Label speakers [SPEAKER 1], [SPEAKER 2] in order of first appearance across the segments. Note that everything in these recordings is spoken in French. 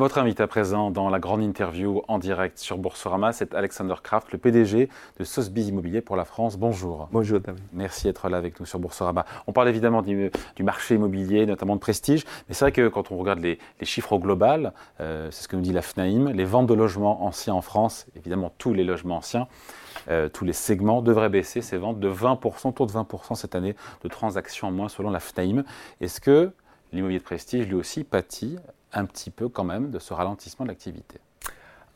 [SPEAKER 1] Votre invité à présent dans la grande interview en direct sur Boursorama, c'est Alexander Kraft, le PDG de Sotheby's Immobilier pour la France. Bonjour.
[SPEAKER 2] Bonjour David.
[SPEAKER 1] Merci d'être là avec nous sur Boursorama. On parle évidemment du, marché immobilier, notamment de prestige, mais c'est vrai que quand on regarde les, chiffres au global, euh, c'est ce que nous dit la FNAIM, les ventes de logements anciens en France, évidemment tous les logements anciens, euh, tous les segments devraient baisser ces ventes de 20%, autour de 20% cette année de transactions en moins selon la FNAIM. Est-ce que l'immobilier de prestige lui aussi pâtit un petit peu quand même de ce ralentissement de l'activité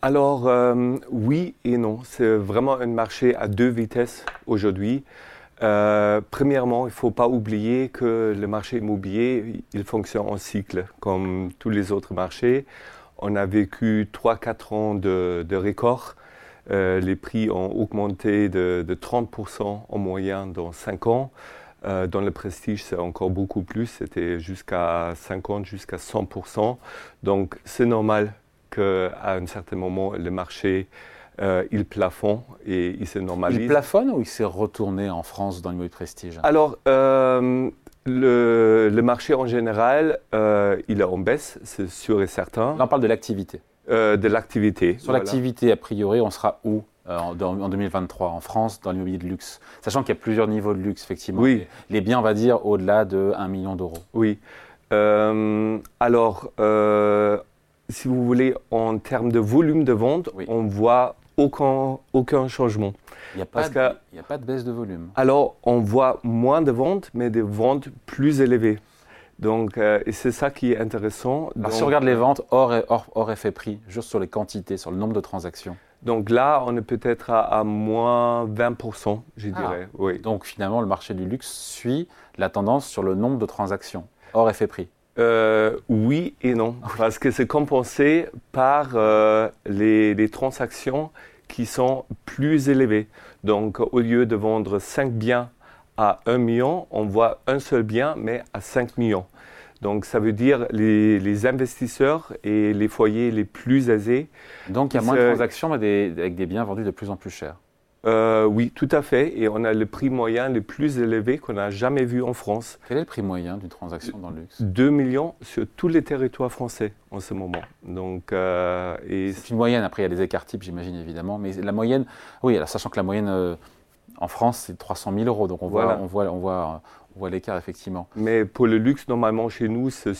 [SPEAKER 2] Alors euh, oui et non. C'est vraiment un marché à deux vitesses aujourd'hui. Euh, premièrement, il ne faut pas oublier que le marché immobilier, il fonctionne en cycle, comme tous les autres marchés. On a vécu 3-4 ans de, de records. Euh, les prix ont augmenté de, de 30% en moyenne dans 5 ans. Euh, dans le prestige, c'est encore beaucoup plus. C'était jusqu'à 50, jusqu'à 100%. Donc, c'est normal qu'à un certain moment, le marché, euh, il plafonne et il se normalise.
[SPEAKER 1] Il plafonne ou il s'est retourné en France dans l'immobilier de prestige?
[SPEAKER 2] Alors, euh, le, le, marché en général, il est en baisse, c'est sûr et certain.
[SPEAKER 1] Là, on parle de l'activité.
[SPEAKER 2] de l'activité.
[SPEAKER 1] Sur l'activité, a priori, on sera où? Euh, en, 2023 en France dans l'immobilier de luxe Sachant qu'il y a plusieurs niveaux de luxe, effectivement.
[SPEAKER 2] Oui.
[SPEAKER 1] Les, biens, on va dire, au-delà de 1 million d'euros.
[SPEAKER 2] Oui. Euh, alors, euh, si vous voulez, en termes de volume de vente, on voit aucun, aucun changement.
[SPEAKER 1] Il n'y a, pas de, a pas de baisse de volume.
[SPEAKER 2] Alors, on voit moins de ventes, mais des ventes plus élevées. Donc, c'est ça qui est intéressant.
[SPEAKER 1] Alors, si on regarde les ventes hors, hors, hors effet prix, juste sur les quantités, sur le nombre de transactions.
[SPEAKER 2] Donc là, on est peut-être à, moins 20%, je ah. dirais. Oui.
[SPEAKER 1] Donc finalement, le marché du luxe suit la tendance sur le nombre de transactions, hors effet prix.
[SPEAKER 2] Euh, oui et non, parce que c'est compensé par euh, les, transactions qui sont plus élevées. Donc au lieu de vendre 5 biens à 1 million, on voit un seul bien, mais à 5 millions. Donc ça veut dire les, les investisseurs et les foyers les plus aisés.
[SPEAKER 1] Donc il y a moins de transactions avec des biens vendus de plus en plus chers.
[SPEAKER 2] Euh, oui, tout à fait. Et on a le prix moyen le plus élevé qu'on n'a jamais vu en France.
[SPEAKER 1] Quel est le prix moyen d'une transaction dans le luxe?
[SPEAKER 2] 2 millions sur tous les territoires français en ce moment. Donc,
[SPEAKER 1] euh, C'est une moyenne. Après, il y a des écarts types, j'imagine, évidemment. Mais la moyenne, oui, alors, sachant que la moyenne euh, en France, c'est 300 000 euros. Donc on voit, on voit, on voit on voit l'écart, effectivement.
[SPEAKER 2] Mais pour le luxe, normalement, chez nous, c'est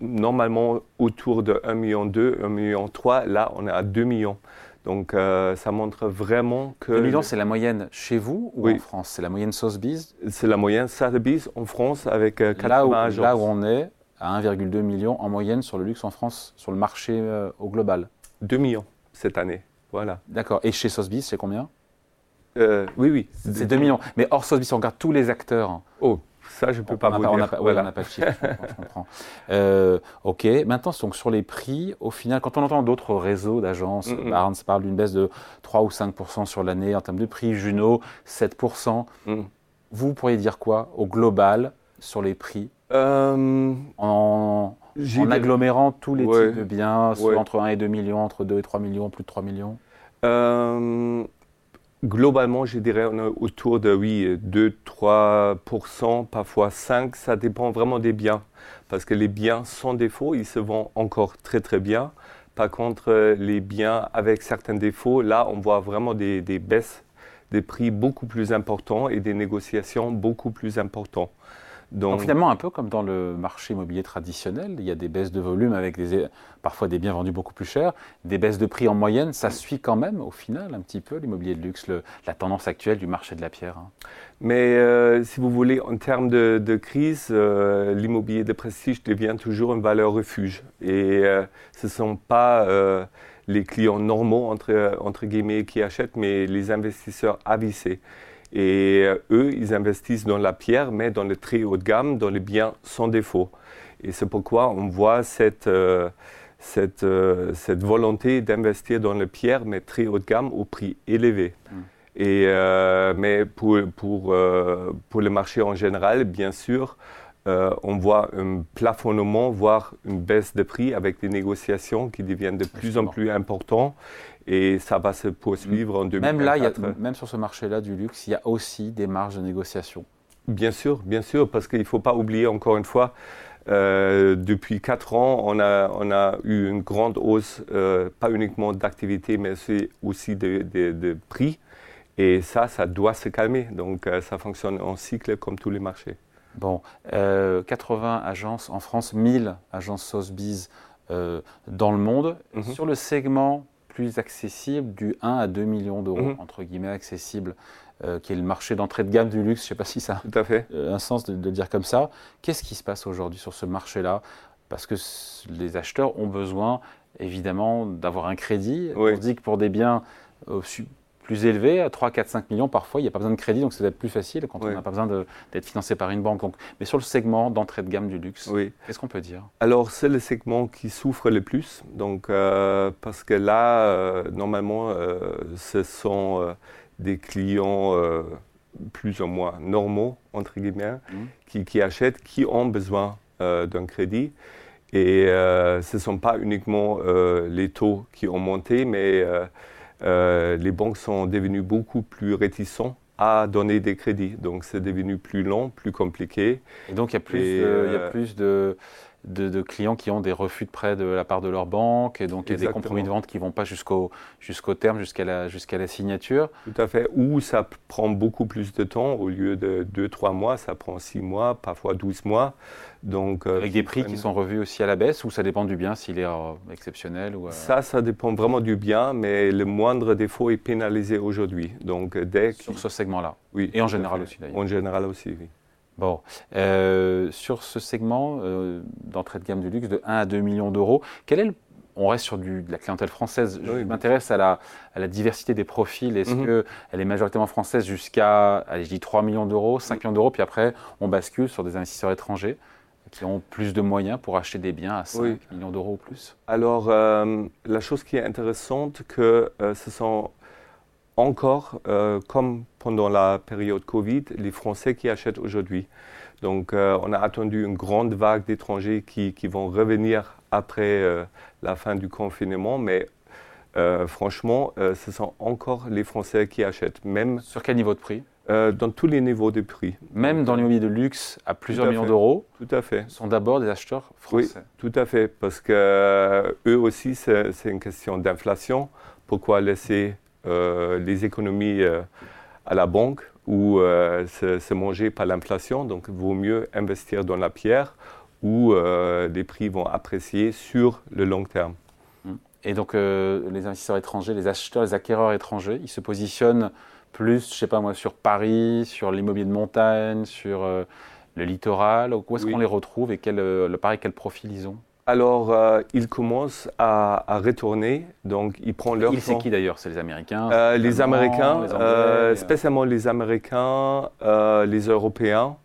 [SPEAKER 2] normalement autour de 1,2 million, 1,3 million. Là, on est à 2 millions. Donc, euh, ça montre vraiment que.
[SPEAKER 1] 2 millions, c'est la moyenne chez vous ou en France? C'est la moyenne Sotheby's?
[SPEAKER 2] C'est la moyenne Sotheby's en France avec 80
[SPEAKER 1] euh, là où, Là où on est, à 1,2 million en moyenne sur le luxe en France, sur le marché euh, au global
[SPEAKER 2] 2 millions cette année. Voilà.
[SPEAKER 1] D'accord. Et chez Sotheby's, c'est combien?
[SPEAKER 2] Euh, oui, oui.
[SPEAKER 1] C'est 2 millions. Mais hors Sotheby's, on regarde tous les acteurs.
[SPEAKER 2] Oh, ça, je ne peux pas vous dire. On n'a
[SPEAKER 1] pas, voilà. pas, de chiffre, je comprends. Euh, ok, maintenant, donc, sur les prix, au final, quand on entend d'autres réseaux d'agences, mm -hmm. Barnes parle d'une baisse de 3 ou 5% sur l'année en termes de prix, Juno, 7 mm. Vous pourriez dire quoi au global sur les prix euh, en, en agglomérant tous les types de biens, entre 1 et 2 millions, entre 2 et 3 millions, plus de 3 millions?
[SPEAKER 2] Euh, Globalement, je dirais autour de oui, 2-3%, parfois 5%. Ça dépend vraiment des biens. Parce que les biens sans défaut, ils se vendent encore très très bien. Par contre, les biens avec certains défauts, là, on voit vraiment des, des baisses des prix beaucoup plus importants et des négociations beaucoup plus importantes.
[SPEAKER 1] Donc, finalement, un peu comme dans le marché immobilier traditionnel, il y a des baisses de volume avec des, parfois des biens vendus beaucoup plus chers, des baisses de prix en moyenne, ça suit quand même au final un petit peu l'immobilier de luxe, la tendance actuelle du marché de la pierre. Hein.
[SPEAKER 2] Mais euh, si vous voulez, en termes de, crise, euh, l'immobilier de prestige devient toujours une valeur refuge. Et euh, ce ne sont pas les clients normaux, entre, entre guillemets, qui achètent, mais les investisseurs avissés. Et euh, eux, ils investissent dans la pierre, mais dans le très haut de gamme, dans les biens sans défaut. Et c'est pourquoi on voit cette, euh, cette, euh, cette volonté d'investir dans la pierre, mais très haut de gamme, au prix élevé. Mm. Et, mais pour, pour, pour le marché en général, bien sûr, on voit un plafonnement, voire une baisse de prix avec des négociations qui deviennent de plus en plus importantes et ça va se poursuivre en 2024.
[SPEAKER 1] Même là, même sur ce marché-là du luxe, il y a aussi des marges de négociation.
[SPEAKER 2] Bien sûr, bien sûr, parce qu'il ne faut pas oublier encore une fois, euh, depuis quatre ans, on a, on a eu une grande hausse, euh, pas uniquement d'activité, mais aussi de, prix. Et ça, ça doit se calmer. Donc, euh, ça fonctionne en cycle comme tous les marchés.
[SPEAKER 1] Bon, 80 agences en France, 1000 agences Sotheby's dans le monde. Mhm. Sur le segment plus accessible, du 1 à 2 millions d'euros, mhm. entre guillemets, accessible, euh, qui est le marché d'entrée de gamme du luxe. Je ne sais pas si ça
[SPEAKER 2] a fait.
[SPEAKER 1] Euh, un sens de, le dire comme ça. Qu'est-ce qui se passe aujourd'hui sur ce marché-là? Parce que les acheteurs ont besoin, évidemment, d'avoir un crédit. On se dit que pour des biens plus élevés, à 3, 4, 5 millions, parfois, il n'y a pas besoin de crédit, donc c'est plus facile quand on n'a pas besoin d'être financé par une banque. mais sur le segment d'entrée de gamme du luxe, qu'est-ce qu'on peut dire?
[SPEAKER 2] Alors, c'est le segment qui souffre le plus, donc, euh, parce que là, normalement, ce sont des clients euh, plus ou moins normaux, entre guillemets, mmh. qui, achètent, qui ont besoin euh, d'un crédit. Et euh, ce ne sont pas uniquement les taux qui ont monté, mais les banques sont devenues beaucoup plus réticentes à donner des crédits. Donc c'est devenu plus long, plus compliqué.
[SPEAKER 1] Et donc il y a plus, il y a plus de de, clients qui ont des refus de prêt de la part de leur banque, et donc il y a des compromis de vente qui ne vont pas jusqu'au jusqu'au terme, jusqu'à la, jusqu'à la signature.
[SPEAKER 2] Tout à fait. Ou ça prend beaucoup plus de temps, au lieu de 2-3 mois, ça prend 6 mois, parfois 12 mois.
[SPEAKER 1] Donc, euh, Avec des prix qui sont revus aussi à la baisse, ou ça dépend du bien, s'il est euh, exceptionnel ou, euh,
[SPEAKER 2] Ça, ça dépend vraiment du bien, mais le moindre défaut est pénalisé aujourd'hui. Donc, dès
[SPEAKER 1] Sur ce segment-là Oui. Et en général aussi, d'ailleurs.
[SPEAKER 2] En général aussi, oui.
[SPEAKER 1] Bon, euh, sur ce segment euh, d'entrée de gamme du luxe de 1 à 2 millions d'euros, quel est on reste sur du, de la clientèle française. Je m'intéresse à la, à la, diversité des profils. Est-ce mhm. qu'elle est majoritairement française jusqu'à, je dis 3 millions d'euros, 5 millions d'euros, puis après, on bascule sur des investisseurs étrangers qui ont plus de moyens pour acheter des biens à 5 millions d'euros ou plus?
[SPEAKER 2] Alors, euh, la chose qui est intéressante, que ce sont encore, euh, comme pendant la période Covid, les Français qui achètent aujourd'hui. Donc, euh, on a attendu une grande vague d'étrangers qui, qui, vont revenir après euh, la fin du confinement, mais franchement, ce sont encore les Français qui achètent. Même
[SPEAKER 1] Sur quel niveau de prix?
[SPEAKER 2] Dans tous les niveaux de prix.
[SPEAKER 1] Même dans l'immobilier de luxe à plusieurs millions d'euros
[SPEAKER 2] Tout à fait.
[SPEAKER 1] sont d'abord des acheteurs français.
[SPEAKER 2] Oui, tout à fait, parce que eux aussi, c'est une question d'inflation. Pourquoi laisser les économies euh, à la banque ou euh, se, manger par l'inflation. Donc, il vaut mieux investir dans la pierre où les prix vont apprécier sur le long terme.
[SPEAKER 1] Et donc, les investisseurs étrangers, les acheteurs, les acquéreurs étrangers, ils se positionnent plus, je sais pas moi, sur Paris, sur l'immobilier de montagne, sur le littoral. Où est-ce qu'on les retrouve et quel, pareil, quel profil ils ont?
[SPEAKER 2] Alors, euh, ils commencent à, retourner, donc ils prennent leur
[SPEAKER 1] ils, C'est qui d'ailleurs C'est les Américains
[SPEAKER 2] euh, Les Américains, euh, spécialement les Américains, les Européens.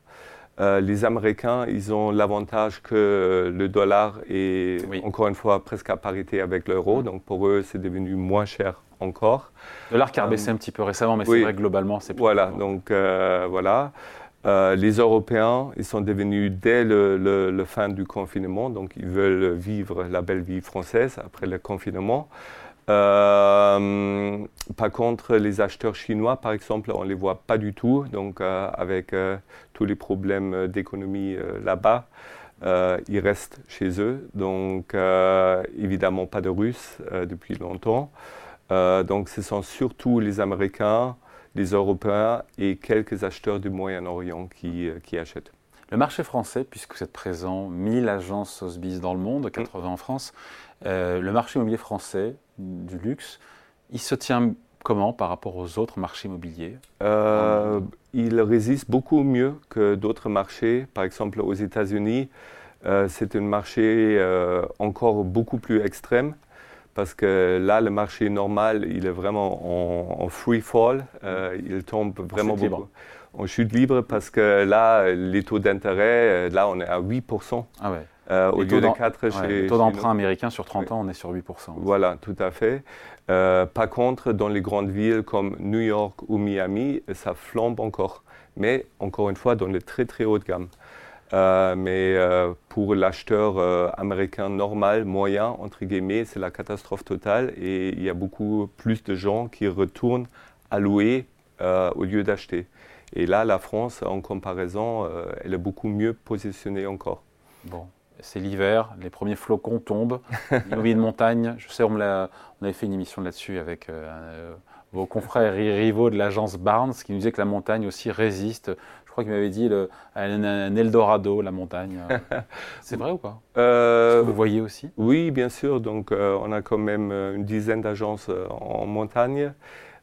[SPEAKER 2] les Américains, ils ont l'avantage que le dollar est, encore une fois, presque à parité avec l'euro, donc pour eux, c'est devenu moins cher encore.
[SPEAKER 1] Le dollar qui a baissé un petit peu récemment, mais c'est vrai que globalement, c'est
[SPEAKER 2] plus Voilà, donc voilà. Euh, les Européens, ils sont devenus dès le, fin du confinement, donc ils veulent vivre la belle vie française après le confinement. Euh, par contre, les acheteurs chinois, par exemple, on ne les voit pas du tout, donc euh, avec tous les problèmes d'économie là-bas. ils restent chez eux, donc évidemment pas de Russes depuis longtemps. donc ce sont surtout les Américains, les Européens et quelques acheteurs du Moyen-Orient qui, euh, qui, achètent.
[SPEAKER 1] Le marché français, puisque vous êtes présent, 1000 agences Sotheby's dans le monde, 80 mm. en France, euh, le marché immobilier français du luxe, il se tient comment par rapport aux autres marchés immobiliers?
[SPEAKER 2] Euh, Il résiste beaucoup mieux que d'autres marchés. Par exemple, aux États-Unis, c'est un marché encore beaucoup plus extrême parce que là, le marché normal, il est vraiment en, free fall. Euh, il tombe vraiment beaucoup. Libre. En chute libre parce que là, les taux d'intérêt, euh, là, on est à 8%.
[SPEAKER 1] Ah ouais. Euh, au lieu de 4 chez. Le taux d'emprunt américain sur 30 ans, on est sur 8%.
[SPEAKER 2] Voilà, tout à fait. par contre, dans les grandes villes comme New York ou Miami, ça flambe encore. Mais encore une fois, dans le très très haut de gamme. Euh, mais euh, pour l'acheteur euh, américain normal, moyen, entre guillemets, c'est la catastrophe totale et il y a beaucoup plus de gens qui retournent à louer au lieu d'acheter. Et là, la France, en comparaison, elle est beaucoup mieux positionnée encore.
[SPEAKER 1] Bon, c'est l'hiver, les premiers flocons tombent. L'immobilier de montagne, je sais, on, on avait fait une émission là-dessus avec vos confrères rivaux de l'agence Barnes qui nous disaient que la montagne aussi résiste. Je crois qu'il m'avait dit le, un, Eldorado, la montagne. C'est vrai ou pas? Euh, Vous voyez aussi?
[SPEAKER 2] Oui, bien sûr. Donc, euh, on a quand même euh, une dizaine d'agences en montagne.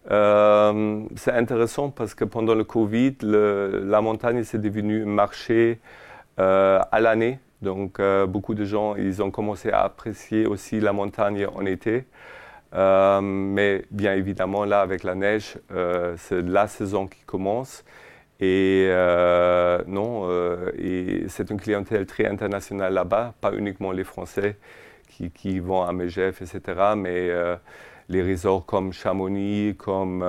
[SPEAKER 2] c'est intéressant parce que pendant le Covid, la montagne s'est devenue un marché à l'année. Donc, beaucoup de gens, ils ont commencé à apprécier aussi la montagne en été. Euh, mais bien évidemment, là, avec la neige, euh, c'est la saison qui commence. Et euh, non, et c'est une clientèle très internationale là-bas, pas uniquement les Français qui, vont à Megève, etc., mais les resorts comme Chamonix, comme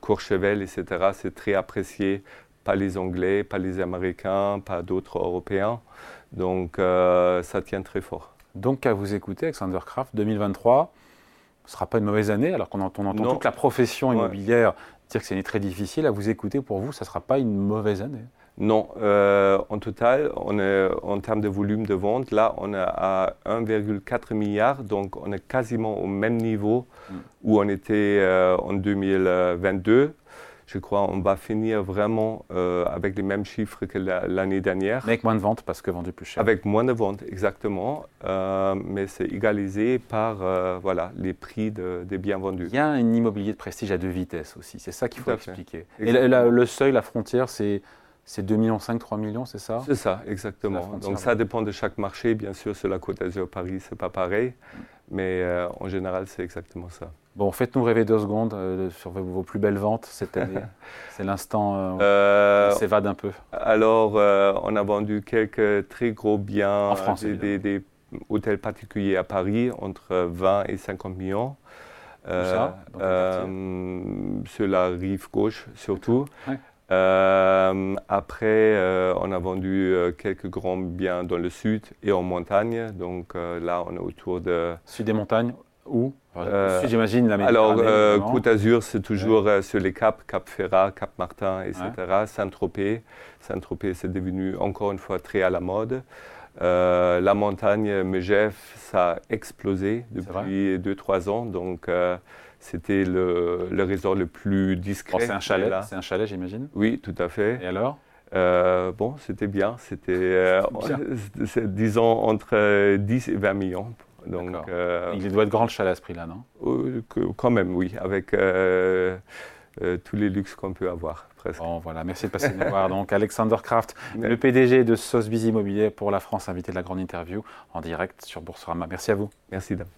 [SPEAKER 2] Courchevel, etc., c'est très apprécié par les Anglais, par les Américains, par d'autres Européens. Donc ça tient très fort.
[SPEAKER 1] Donc à vous écouter, Alexander Kraft, 2023, ce ne sera pas une mauvaise année, alors qu'on entend, toute la profession immobilière dire que c'est une année très difficile. À vous écouter, pour vous, ça ne sera pas une mauvaise année
[SPEAKER 2] Non. Euh, en total, on est, en termes de volume de vente, là, on est à 1,4 milliard, donc on est quasiment au même niveau mm. où on était euh, en 2022 je crois on va finir vraiment euh, avec les mêmes chiffres que l'année dernière.
[SPEAKER 1] Mais avec moins de ventes parce que vendu plus cher.
[SPEAKER 2] Avec moins de ventes, exactement. Euh, mais c'est égalisé par euh, voilà, les prix des biens vendus.
[SPEAKER 1] Il y a un immobilier de prestige à deux vitesses aussi, c'est ça qu'il faut expliquer. Et le seuil, la frontière, c'est c'est 2,5 millions, 3 millions, c'est ça?
[SPEAKER 2] C'est ça, exactement. Donc ça dépend de chaque marché. Bien sûr, sur la Côte d'Azur, Paris, c'est pas pareil. Mais en général, c'est exactement ça.
[SPEAKER 1] Bon, faites-nous rêver deux secondes euh, sur vos plus belles ventes cette année. C'est l'instant euh, euh s'évade un peu.
[SPEAKER 2] Alors, euh, on a vendu quelques très gros biens, en France, des, hôtels particuliers à Paris, entre 20 et 50 millions.
[SPEAKER 1] ça,
[SPEAKER 2] sur la rive gauche surtout. après, on a vendu quelques grands biens dans le sud et en montagne. Donc là, on est autour de...
[SPEAKER 1] Sud des montagnes où? Euh, J'imagine
[SPEAKER 2] la Alors, euh, Côte d'Azur, c'est toujours euh, sur les caps, Cap Ferrat, Cap Martin, etc. Saint-Tropez. Saint-Tropez, c'est devenu encore une fois très à la mode. la montagne Megève, ça a explosé depuis 2-3 ans. Donc, c'était le, le, resort le plus discret.
[SPEAKER 1] c'est un chalet, c'est un chalet, j'imagine
[SPEAKER 2] Oui, tout à fait.
[SPEAKER 1] Et alors?
[SPEAKER 2] Bon, c'était bien. C'était, disons, entre 10 et 20 millions
[SPEAKER 1] donc, euh, il doit être grand le chalet à ce prix-là, non?
[SPEAKER 2] Euh, Quand même, oui, avec euh, tous les luxes qu'on peut avoir. Presque.
[SPEAKER 1] Bon, voilà, merci de passer nous voir. Donc, Alexander Kraft, le PDG de Sotheby's Immobilier pour la France, invité de la grande interview en direct sur Boursorama. Merci à vous.
[SPEAKER 2] Merci, dame.